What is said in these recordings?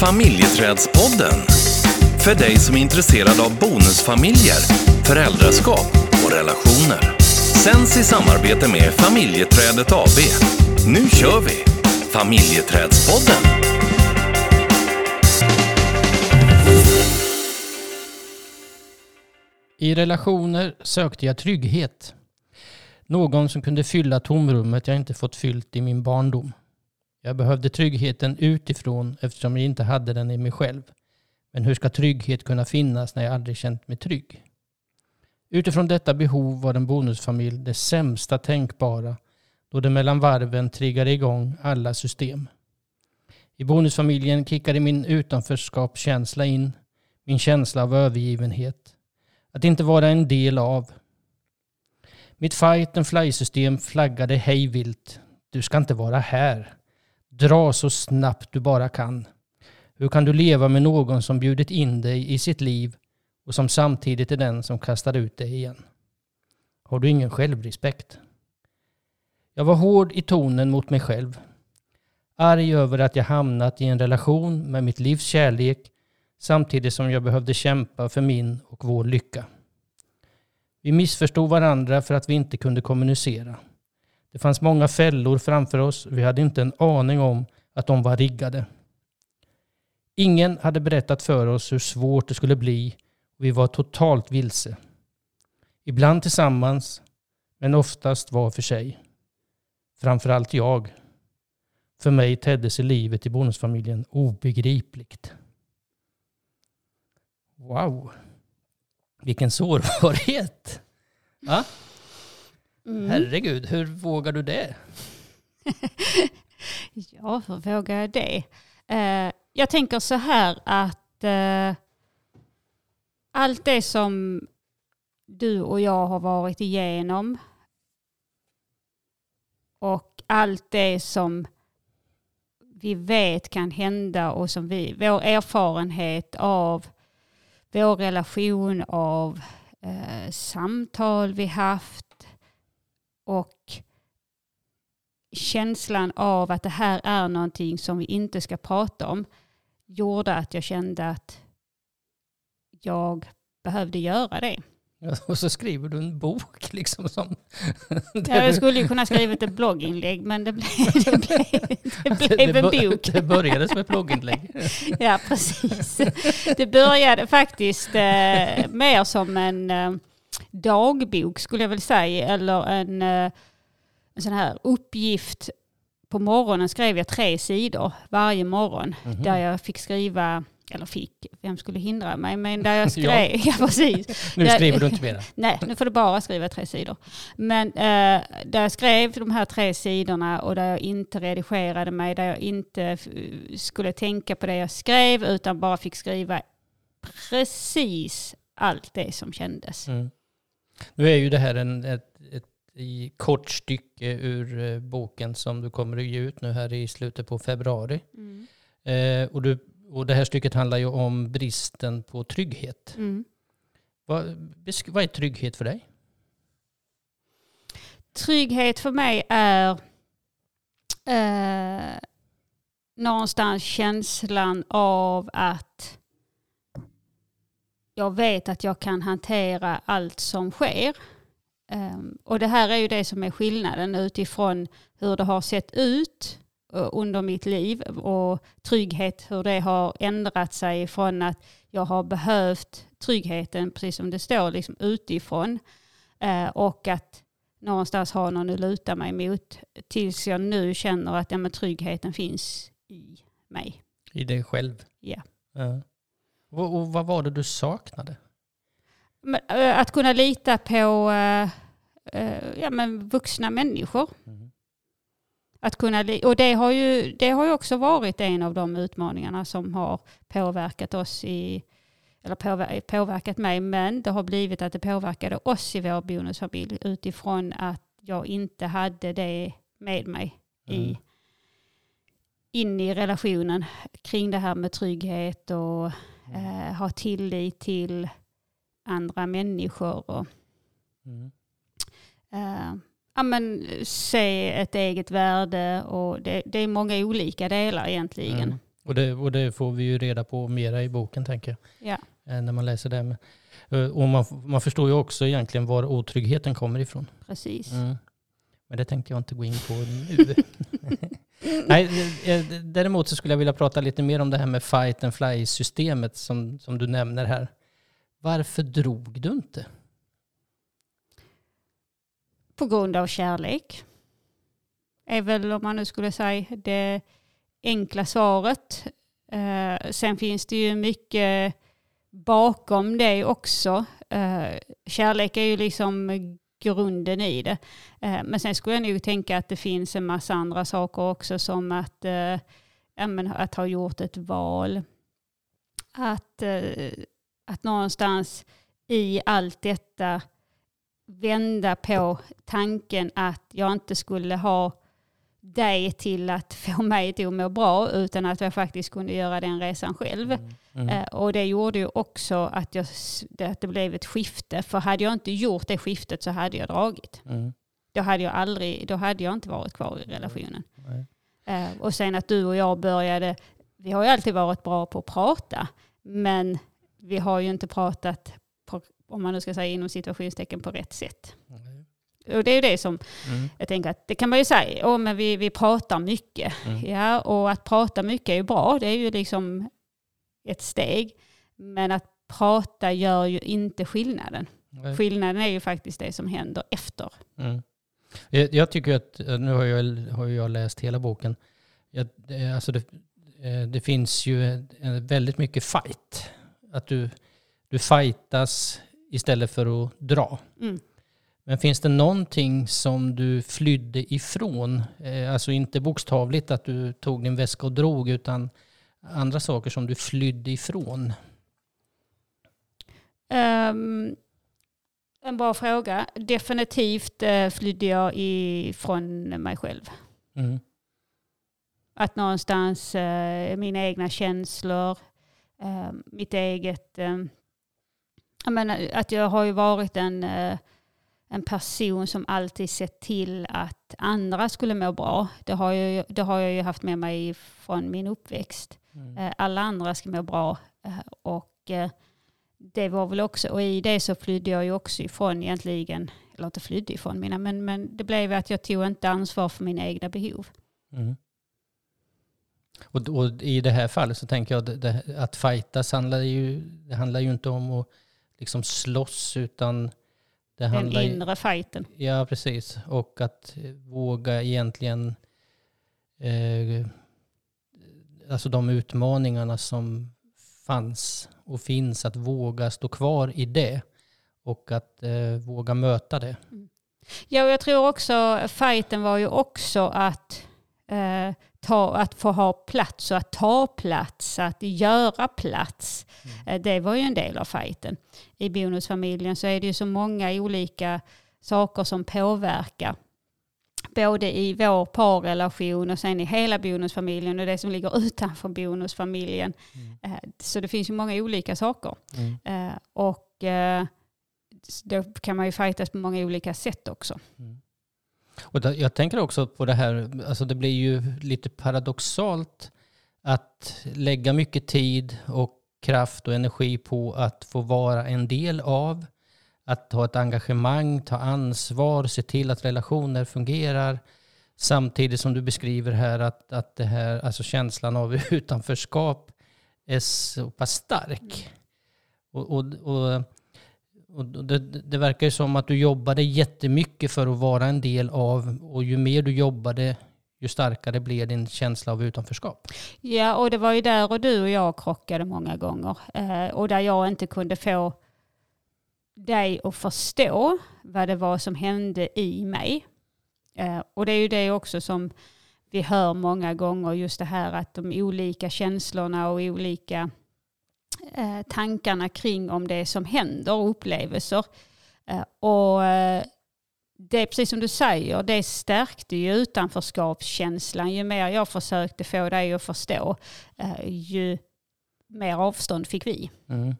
Familjeträdspodden. För dig som är intresserad av bonusfamiljer, föräldraskap och relationer. Sänds i samarbete med Familjeträdet AB. Nu kör vi! Familjeträdspodden. I relationer sökte jag trygghet. Någon som kunde fylla tomrummet jag inte fått fyllt i min barndom. Jag behövde tryggheten utifrån eftersom jag inte hade den i mig själv. Men hur ska trygghet kunna finnas när jag aldrig känt mig trygg? Utifrån detta behov var en bonusfamilj det sämsta tänkbara då det mellan varven triggade igång alla system. I bonusfamiljen kickade min utanförskapskänsla in, min känsla av övergivenhet. Att inte vara en del av. Mitt fight and fly-system flaggade hejvilt. Du ska inte vara här. Dra så snabbt du bara kan. Hur kan du leva med någon som bjudit in dig i sitt liv och som samtidigt är den som kastar ut dig igen? Har du ingen självrespekt? Jag var hård i tonen mot mig själv. Arg över att jag hamnat i en relation med mitt livs kärlek samtidigt som jag behövde kämpa för min och vår lycka. Vi missförstod varandra för att vi inte kunde kommunicera. Det fanns många fällor framför oss vi hade inte en aning om att de var riggade. Ingen hade berättat för oss hur svårt det skulle bli vi var totalt vilse. Ibland tillsammans, men oftast var för sig. Framförallt jag. För mig tedde sig livet i bonusfamiljen obegripligt. Wow. Vilken sårbarhet. Ja? Mm. Herregud, hur vågar du det? Ja, hur vågar jag det? Eh, jag tänker så här att eh, allt det som du och jag har varit igenom och allt det som vi vet kan hända och som vi, vår erfarenhet av vår relation, av eh, samtal vi haft och känslan av att det här är någonting som vi inte ska prata om gjorde att jag kände att jag behövde göra det. Och så skriver du en bok liksom som... Ja, jag skulle ju kunna skrivit ett blogginlägg men det blev, det blev, det blev en bok. Det började som ett blogginlägg. Ja, precis. Det började faktiskt eh, mer som en eh, dagbok skulle jag väl säga. Eller en, eh, en sån här uppgift. På morgonen skrev jag tre sidor varje morgon. Mhm. Där jag fick skriva, eller fick, vem skulle hindra mig? Men där jag skrev, Ja. ja, precis. Nu skriver du inte mera. Nej, nu får du bara skriva tre sidor. Men eh, där jag skrev de här tre sidorna och där jag inte redigerade mig, där jag inte skulle tänka på det jag skrev utan bara fick skriva precis allt det som kändes. Mm. Nu är ju det här en, ett, ett kort stycke ur eh, boken som du kommer att ge ut nu här i slutet på februari. Mm. Eh, och, du, och det här stycket handlar ju om bristen på trygghet. Mm. Vad, vad är trygghet för dig? Trygghet för mig är eh, någonstans känslan av att jag vet att jag kan hantera allt som sker. Ehm, och det här är ju det som är skillnaden utifrån hur det har sett ut eh, under mitt liv och trygghet, hur det har ändrat sig från att jag har behövt tryggheten, precis som det står, liksom utifrån. Eh, och att någonstans ha någon att luta mig mot tills jag nu känner att ja, men tryggheten finns i mig. I dig själv? Ja. Ja. Och, och vad var det du saknade? Eh, att kunna lita på eh, eh, ja, men vuxna människor. Mm. Att kunna och det har, ju, det har ju också varit en av de utmaningarna som har påverkat oss i eller påver- påverkat mig, men det har blivit att det påverkade oss i vår bonusfamilj utifrån att jag inte hade det med mig Mm. i, in i relationen kring det här med trygghet och eh, ha tillit till andra människor och Mm. eh, ja, men, se ett eget värde och det, det är många olika delar egentligen. Mm. Och det, och det får vi ju reda på mera i boken tänker jag. Ja. eh, När man läser det. Eh, Och man, man förstår ju också egentligen var otryggheten kommer ifrån. Precis. Mm. Men det tänkte jag inte gå in på nu. Nej, eh, däremot så skulle jag vilja prata lite mer om det här med fight and fly-systemet som, som du nämner här. Varför drog du inte? På grund av kärlek. Är väl om man nu skulle säga det enkla svaret. Eh, sen finns det ju mycket bakom det också. Eh, kärlek är ju liksom grunden i det. Eh, men sen skulle jag nog tänka att det finns en massa andra saker också som att, eh, att ha gjort ett val. Att, eh, att någonstans i allt detta vända på tanken att jag inte skulle ha dig till att få mig till att må bra utan att jag faktiskt kunde göra den resan själv. Mm. Eh, och det gjorde ju också att, jag, att det blev ett skifte. För hade jag inte gjort det skiftet så hade jag dragit. Mm. Då hade jag, aldrig, då hade jag inte varit kvar i relationen. Eh, och sen att du och jag började, vi har ju alltid varit bra på att prata, men vi har ju inte pratat, på, om man nu ska säga inom situationstecken, på rätt sätt. Och det är det som Mm. jag tänker att det kan man ju säga, oh, men vi, vi pratar mycket. Mm. Ja, och att prata mycket är ju bra, det är ju liksom ett steg. Men att prata gör ju inte skillnaden. Nej. Skillnaden är ju faktiskt det som händer efter. Mm. Jag, jag tycker att, nu har jag, har jag läst hela boken, jag, alltså det, eh, det finns ju väldigt mycket fight. Att du, du fightas istället för att dra. Mm. Men finns det någonting som du flydde ifrån? Eh, Alltså inte bokstavligt att du tog din väska och drog, utan andra saker som du flydde ifrån. Ehm, en bra fråga. Definitivt uh, flydde jag ifrån mig själv. Mm. Att någonstans eh, mina egna känslor, eh, mitt eget... eh, jag menar, att jag har ju varit en, eh, en person som alltid sett till att andra skulle må bra. Det har, jag, det har jag ju haft med mig från min uppväxt. Mm. Eh, alla andra ska må bra. Eh, och eh, det var väl också, och i det så flydde jag ju också ifrån egentligen, eller inte flydde ifrån mina, men, men det blev att jag tog inte ansvar för mina egna behov. Mm. Och, och i det här fallet så tänker jag att att fightas handlar ju, det handlar ju inte om att liksom slåss utan det Den inre fighten. Ja, precis. Och att våga egentligen eh, alltså de utmaningarna som fanns och finns, att våga stå kvar i det och att eh, våga möta det. Ja, och jag tror också fighten var ju också att, eh, ta, att få ha plats och att ta plats, att göra plats. Eh, det var ju en del av fighten. I bonusfamiljen så är det ju så många olika saker som påverkar. Både i vår parrelation och sen i hela bonusfamiljen och det som ligger utanför bonusfamiljen. Eh, så det finns ju många olika saker. Mm. Eh, och då kan man ju fightas på många olika sätt också. Och då, jag tänker också på det här, alltså det blir ju lite paradoxalt att lägga mycket tid och kraft och energi på att få vara en del av, att ha ett engagemang, ta ansvar, se till att relationer fungerar. Samtidigt som du beskriver här att, att det här, alltså känslan av utanförskap är så pass stark. Och, och, och, och det, det verkar ju som att du jobbade jättemycket för att vara en del av och ju mer du jobbade ju starkare blev din känsla av utanförskap. Ja, och det var ju där och du och jag krockade många gånger. Eh, och där jag inte kunde få dig att förstå vad det var som hände i mig. Eh, och det är ju det också som vi hör många gånger, just det här att de olika känslorna och olika eh, tankarna kring om det som händer och upplevelser. Eh, och eh, det är precis som du säger, det stärkte ju utanförskapskänslan. Ju mer jag försökte få dig att förstå, eh, ju mer avstånd fick vi. Mm.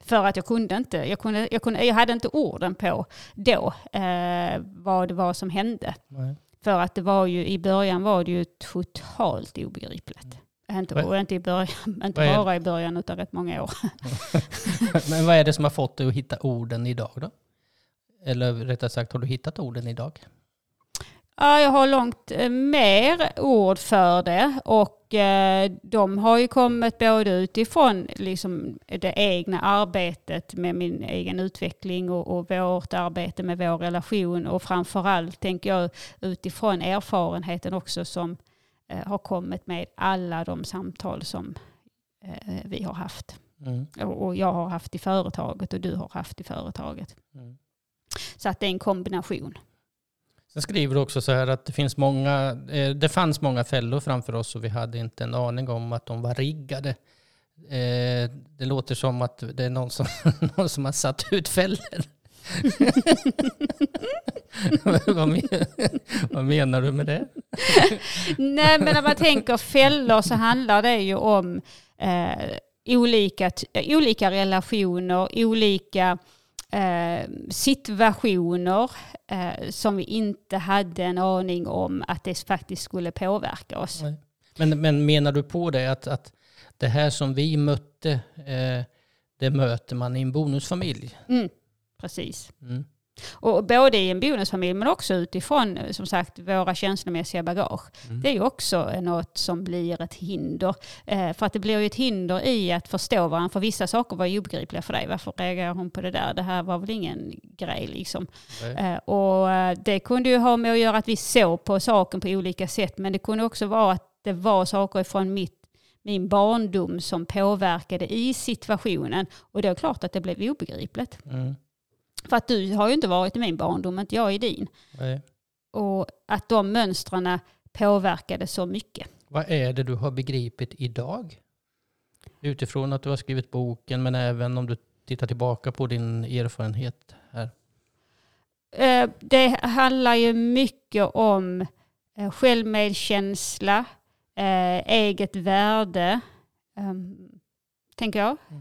För att jag kunde inte, jag, kunde, jag, kunde, jag hade inte orden på då eh, vad det var som hände. Nej. För att det var ju, i början var det ju totalt obegripligt. Inte, och inte, i början, inte bara i början utan rätt många år. Men vad är det som har fått dig att hitta orden idag då? Eller rättare sagt, har du hittat orden idag? Ja, jag har långt eh, mer ord för det och eh, de har ju kommit både utifrån liksom, det egna arbetet med min egen utveckling och, och vårt arbete med vår relation och framförallt tänker jag utifrån erfarenheten också som har kommit med alla de samtal som eh, vi har haft. Mm. Och, jag har haft i företaget och du har haft i företaget. Mm. Så att det är en kombination. Sen skriver du också så här att det, finns många, eh, det fanns många fällor framför oss och vi hade inte en aning om att de var riggade. Eh, det låter som att det är någon som, någon som har satt ut fällor. vad, men, vad menar du med det? Nej, men när man tänker fällor så handlar det ju om eh, olika, t- olika relationer, olika eh, situationer eh, som vi inte hade en aning om att det faktiskt skulle påverka oss. Nej. Men, men menar du på det att, att det här som vi mötte, eh, det möter man i en bonusfamilj? Mm, precis. Mm. Och både i en bonusfamilj men också utifrån eh, som sagt våra känslomässiga bagage. Mm. Det är ju också något som blir ett hinder. Eh, för att det blir ju ett hinder i att förstå varandra. För vissa saker var ju obegripliga för dig. Varför reagerar hon på det där? Det här var väl ingen grej liksom. Eh, och eh, det kunde ju ha med att göra att vi såg på saken på olika sätt. Men det kunde också vara att det var saker från mitt min barndom som påverkade i situationen. Och det är klart att det blev obegripligt. Mm. För att du har ju inte varit i min barndom, inte jag i din. Nej. Och att de mönstren påverkade så mycket. Vad är det du har begripit idag? Utifrån att du har skrivit boken, men även om du tittar tillbaka på din erfarenhet här. Eh, Det handlar ju mycket om eh, självmedkänsla, eh, eget värde, ehm, tänker jag. Eh,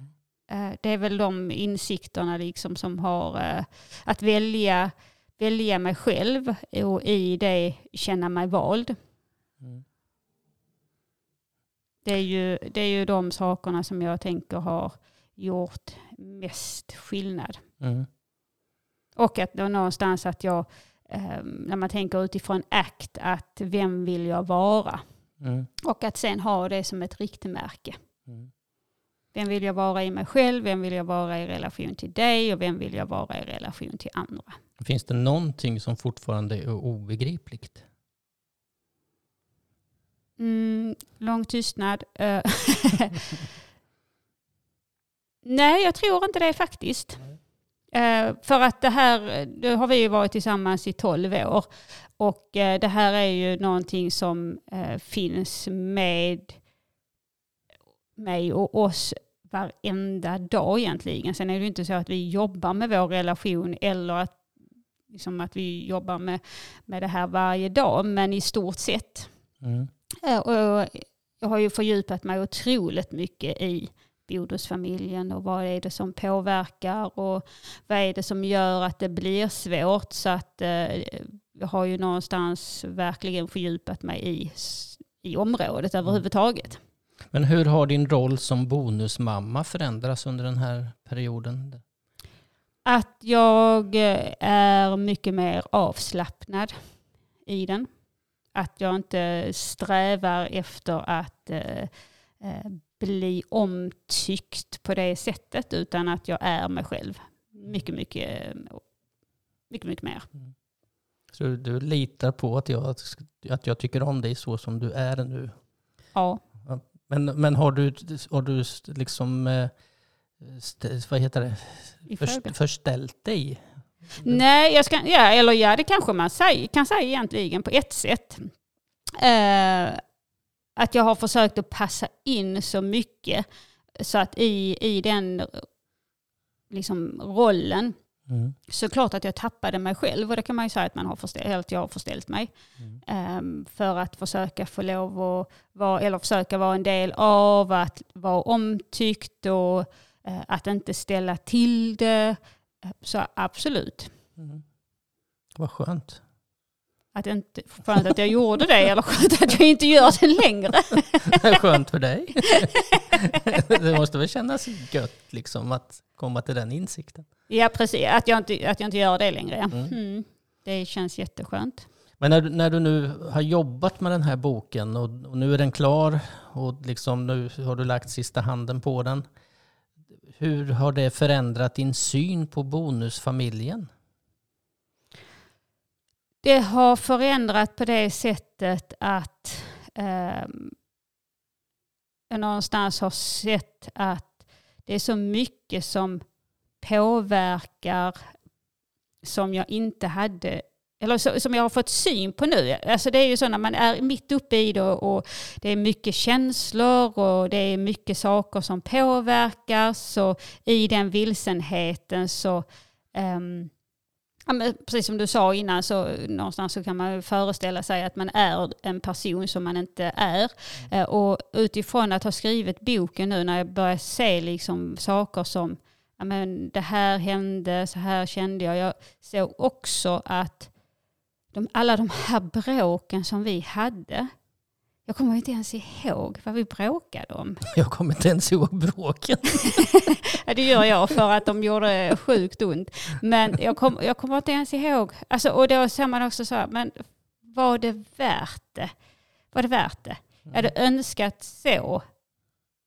Det är väl de insikterna liksom som har eh, att välja, välja mig själv och i det känna mig vald. Mm. Det är ju, det är ju de sakerna som jag tänker har gjort mest skillnad. Mm. Och att någonstans att jag, eh, när man tänker utifrån ACT, att vem vill jag vara? Mm. Och att sen ha det som ett riktmärke. Mm. Vem vill jag vara i mig själv? Vem vill jag vara i relation till dig? Och vem vill jag vara i relation till andra? Finns det någonting som fortfarande är obegripligt? Mm, lång tystnad. Eh, Nej, jag tror inte det faktiskt. Eh, för att det här, nu har vi ju varit tillsammans i 12 år. Och eh, det här är ju någonting som finns med mig och oss varenda dag egentligen. Sen är det ju inte så att vi jobbar med vår relation eller att, liksom att vi jobbar med, med det här varje dag. Men i stort sett. Mm. Eh, Och jag har ju fördjupat mig otroligt mycket i bonusfamiljen och vad är det som påverkar och vad är det som gör att det blir svårt. Så att eh, jag har ju någonstans verkligen fördjupat mig i, i området överhuvudtaget. Men hur har din roll som bonusmamma förändrats under den här perioden? Att jag eh, är mycket mer avslappnad i den. Att jag inte strävar efter att eh, eh, bli omtyckt på det sättet utan att jag är mig själv. Mycket, mycket, mycket, mycket mer. Så du, du litar på att jag, att jag tycker om dig så som du är nu? Ja. Men, men har du, har du liksom, eh, vad heter det, frågan. förställt dig? Nej, jag ska, ja, eller ja, det kanske man säger, kan säga egentligen på ett sätt. Eh, att jag har försökt att passa in så mycket så att i, i den liksom, rollen Mm. såklart att jag tappade mig själv och det kan man ju säga att, man har förställt, att jag har förställt mig. Mm. Ehm, för att försöka få lov att vara, eller försöka vara en del av, att vara omtyckt och eh, att inte ställa till det. Eh, Så absolut. Mm. Vad skönt. att inte, skönt att jag gjorde det eller skönt att jag inte gör det längre. Skönt för dig. det måste väl kännas gött liksom att komma till den insikten. Ja, precis. Att jag inte, att jag inte gör det längre. Mm. Mm. Det känns jätteskönt. Men när, du- när du nu har jobbat med den här boken och, och nu är den klar och liksom nu har du lagt sista handen på den. Hur har det förändrat din syn på bonusfamiljen? Det har förändrat på det sättet att ehm, jag någonstans har sett att det är så mycket som påverkar som jag inte hade eller så, som jag har fått syn på nu. Alltså det är ju så när man är mitt uppe i det och, det är mycket känslor och det är mycket saker som påverkas och i den vilsenheten så um, Ja, men precis som du sa innan så någonstans så kan man föreställa sig att man är en person som man inte är. Eh, Och utifrån att ha skrivit boken nu när jag börjar se liksom saker som ja, men det här hände, så här kände jag. Jag såg också att de, alla de här bråken som vi hade, jag kommer inte ens ihåg vad vi bråkade om. Jag kommer inte ens ihåg bråken. Ja, det gör jag för att de gjorde sjukt ont. Men jag, kom, jag kommer inte ens ihåg. Alltså, och då ser man också så här, men var det värt det? Var det värt det? Jag hade önskat så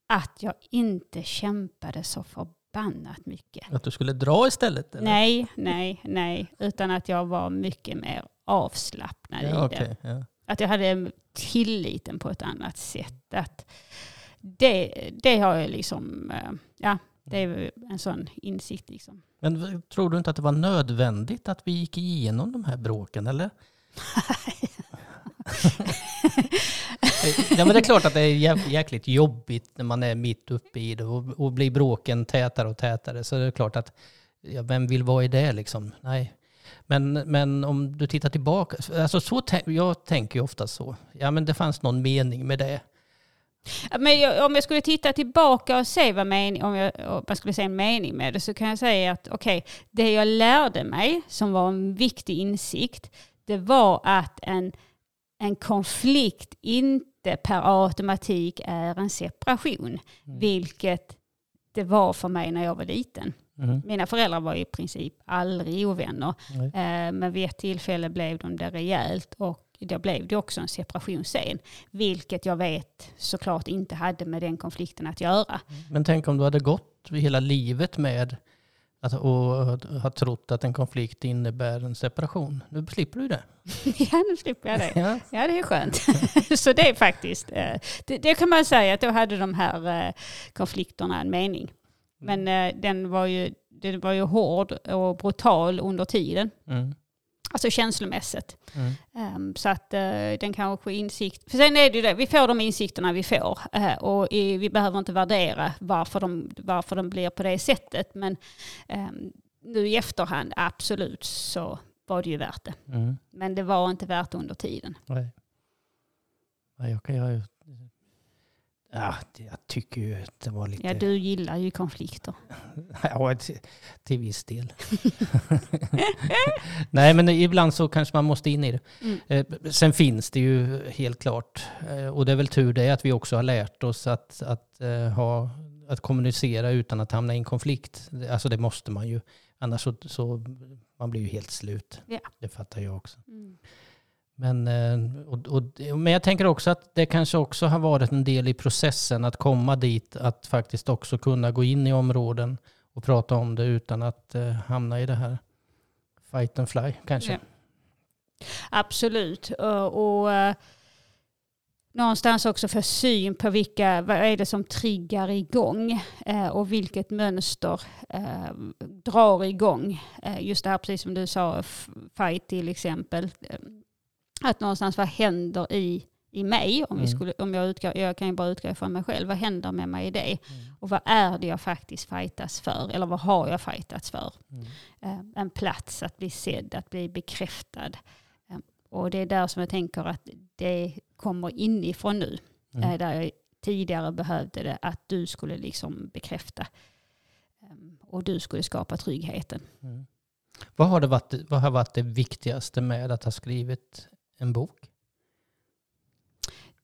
att jag inte kämpade så förbannat mycket. Att du skulle dra istället? Eller? Nej, nej, nej. Utan att jag var mycket mer avslappnad i Ja, det. ja. Att jag hade tilliten på ett annat sätt. Att det, det har jag liksom, eh, ja, det är en sån insikt liksom. Men tror du inte att det var nödvändigt att vi gick igenom de här bråken? Eller? ja, men det är klart att det är jäk- jäkligt jobbigt när man är mitt uppe i det och, och blir bråken tätare och tätare. Så det är klart att ja, vem vill vara i det liksom? Nej. Men, men om du tittar tillbaka, alltså så jag tänker ju ofta så. Ja men det fanns någon mening med det. Men jag, om jag skulle titta tillbaka och se vad mening, om, jag, om man skulle se en mening med det så kan jag säga att okej, det jag lärde mig som var en viktig insikt, det var att en, en konflikt inte per automatik är en separation, vilket det var för mig när jag var liten. Mhm. Mina föräldrar var i princip aldrig ovänner. Nej. Eh, men vid ett tillfälle blev de det rejält och då blev det också en separation sen. Vilket jag vet såklart inte hade med den konflikten att göra. Men tänk om du hade gått hela livet med att, och ha trott att en konflikt innebär en separation. Nu slipper du det. ja, nu slipper jag det. Ja. Ja, det är skönt. Så det är faktiskt, eh, det, det kan man säga att då hade de här eh, konflikterna en mening. Men eh, den var ju, den var ju hård och brutal under tiden. Mm. Alltså känslomässigt. Mm. Ehm, så att eh, den kanske insikt... För sen är det ju det, vi får de insikterna vi får. eh, och i, vi behöver inte värdera varför de, varför de blir på det sättet. Men ehm, nu i efterhand, absolut, så var det ju värt det. Mm. Men det var inte värt under tiden. Nej. Ja, jag, kan, jag, ja, jag tycker ju att det var lite... Ja, du gillar ju konflikter. Ja, till, till viss del. Nej, men ibland så kanske man måste in i det. Mm. Eh, Sen finns det ju helt klart, eh, och det är väl tur det, att vi också har lärt oss att, att, eh, ha, att kommunicera utan att hamna i en konflikt. Alltså det måste man ju. Annars så, så man blir ju helt slut. Ja. Det fattar jag också. Mm. Men, eh, och, och, men jag tänker också att det kanske också har varit en del i processen att komma dit, att faktiskt också kunna gå in i områden och prata om det utan att eh, hamna i det här fight and fly kanske. Ja. Absolut. Och, och eh, någonstans också få syn på vilka, vad är det som triggar igång eh, och vilket mönster eh, drar igång. Eh, just det här precis som du sa, fight till exempel. Att någonstans vad händer i, i mig? Om, vi Mm. skulle, om jag, utgår, jag kan ju bara utgå från mig själv. Vad händer med mig i det? Mm. Och vad är det jag faktiskt fightas för? Eller vad har jag fightats för? Eh, en plats att bli sedd, att bli bekräftad. Eh, Och det är där som jag tänker att det kommer inifrån nu. Mm. Eh, Där jag tidigare behövde det, att du skulle liksom bekräfta. Och du skulle skapa tryggheten. Mm. Vad, har det varit, vad har varit det viktigaste med att ha skrivit en bok?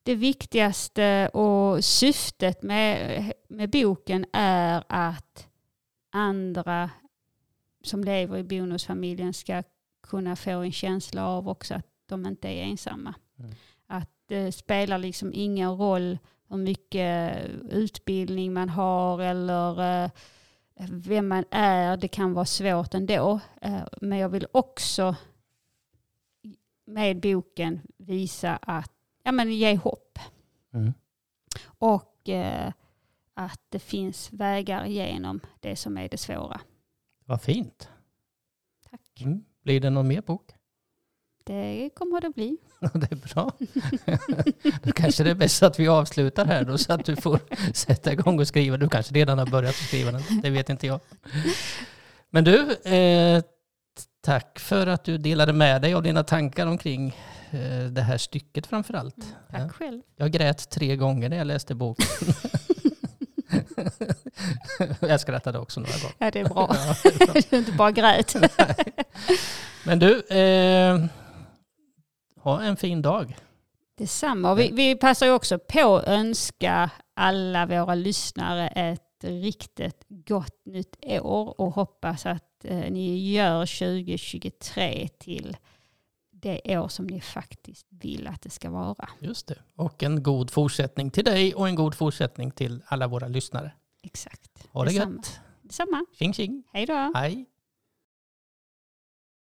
Det viktigaste och syftet med, med boken är att andra som lever i bonusfamiljen ska kunna få en känsla av också att de inte är ensamma. Mm. Att det spelar liksom ingen roll hur mycket utbildning man har eller eh, vem man är. Det kan vara svårt ändå. Eh, Men jag vill också med boken visa att, ja men ge hopp. Mm. Och eh, att det finns vägar igenom det som är det svåra. Vad fint. Tack. Mm. Blir det någon mer bok? Det kommer det bli. Det är bra. då kanske det är bäst att vi avslutar här då så att du får sätta igång och skriva. Du kanske redan har börjat skriva den, det vet inte jag. Men du, eh, tack för att du delade med dig av dina tankar omkring eh, det här stycket framför allt. Tack Ja. själv. Jag grät tre gånger när jag läste boken. jag skrattade också några gånger. Ja, det är bra. Ja, det är bra. du inte bara grät. Men du, eh, ha en fin dag. Detsamma. Vi, vi passar ju också på att önska alla våra lyssnare ett riktigt gott nytt år och hoppas att eh, ni gör 2023 till det år som ni faktiskt vill att det ska vara. Just det. Och en god fortsättning till dig och en god fortsättning till alla våra lyssnare. Exakt. Ha det Detsamma. gött. Detsamma. Tjing tjing. Hej då. Hej.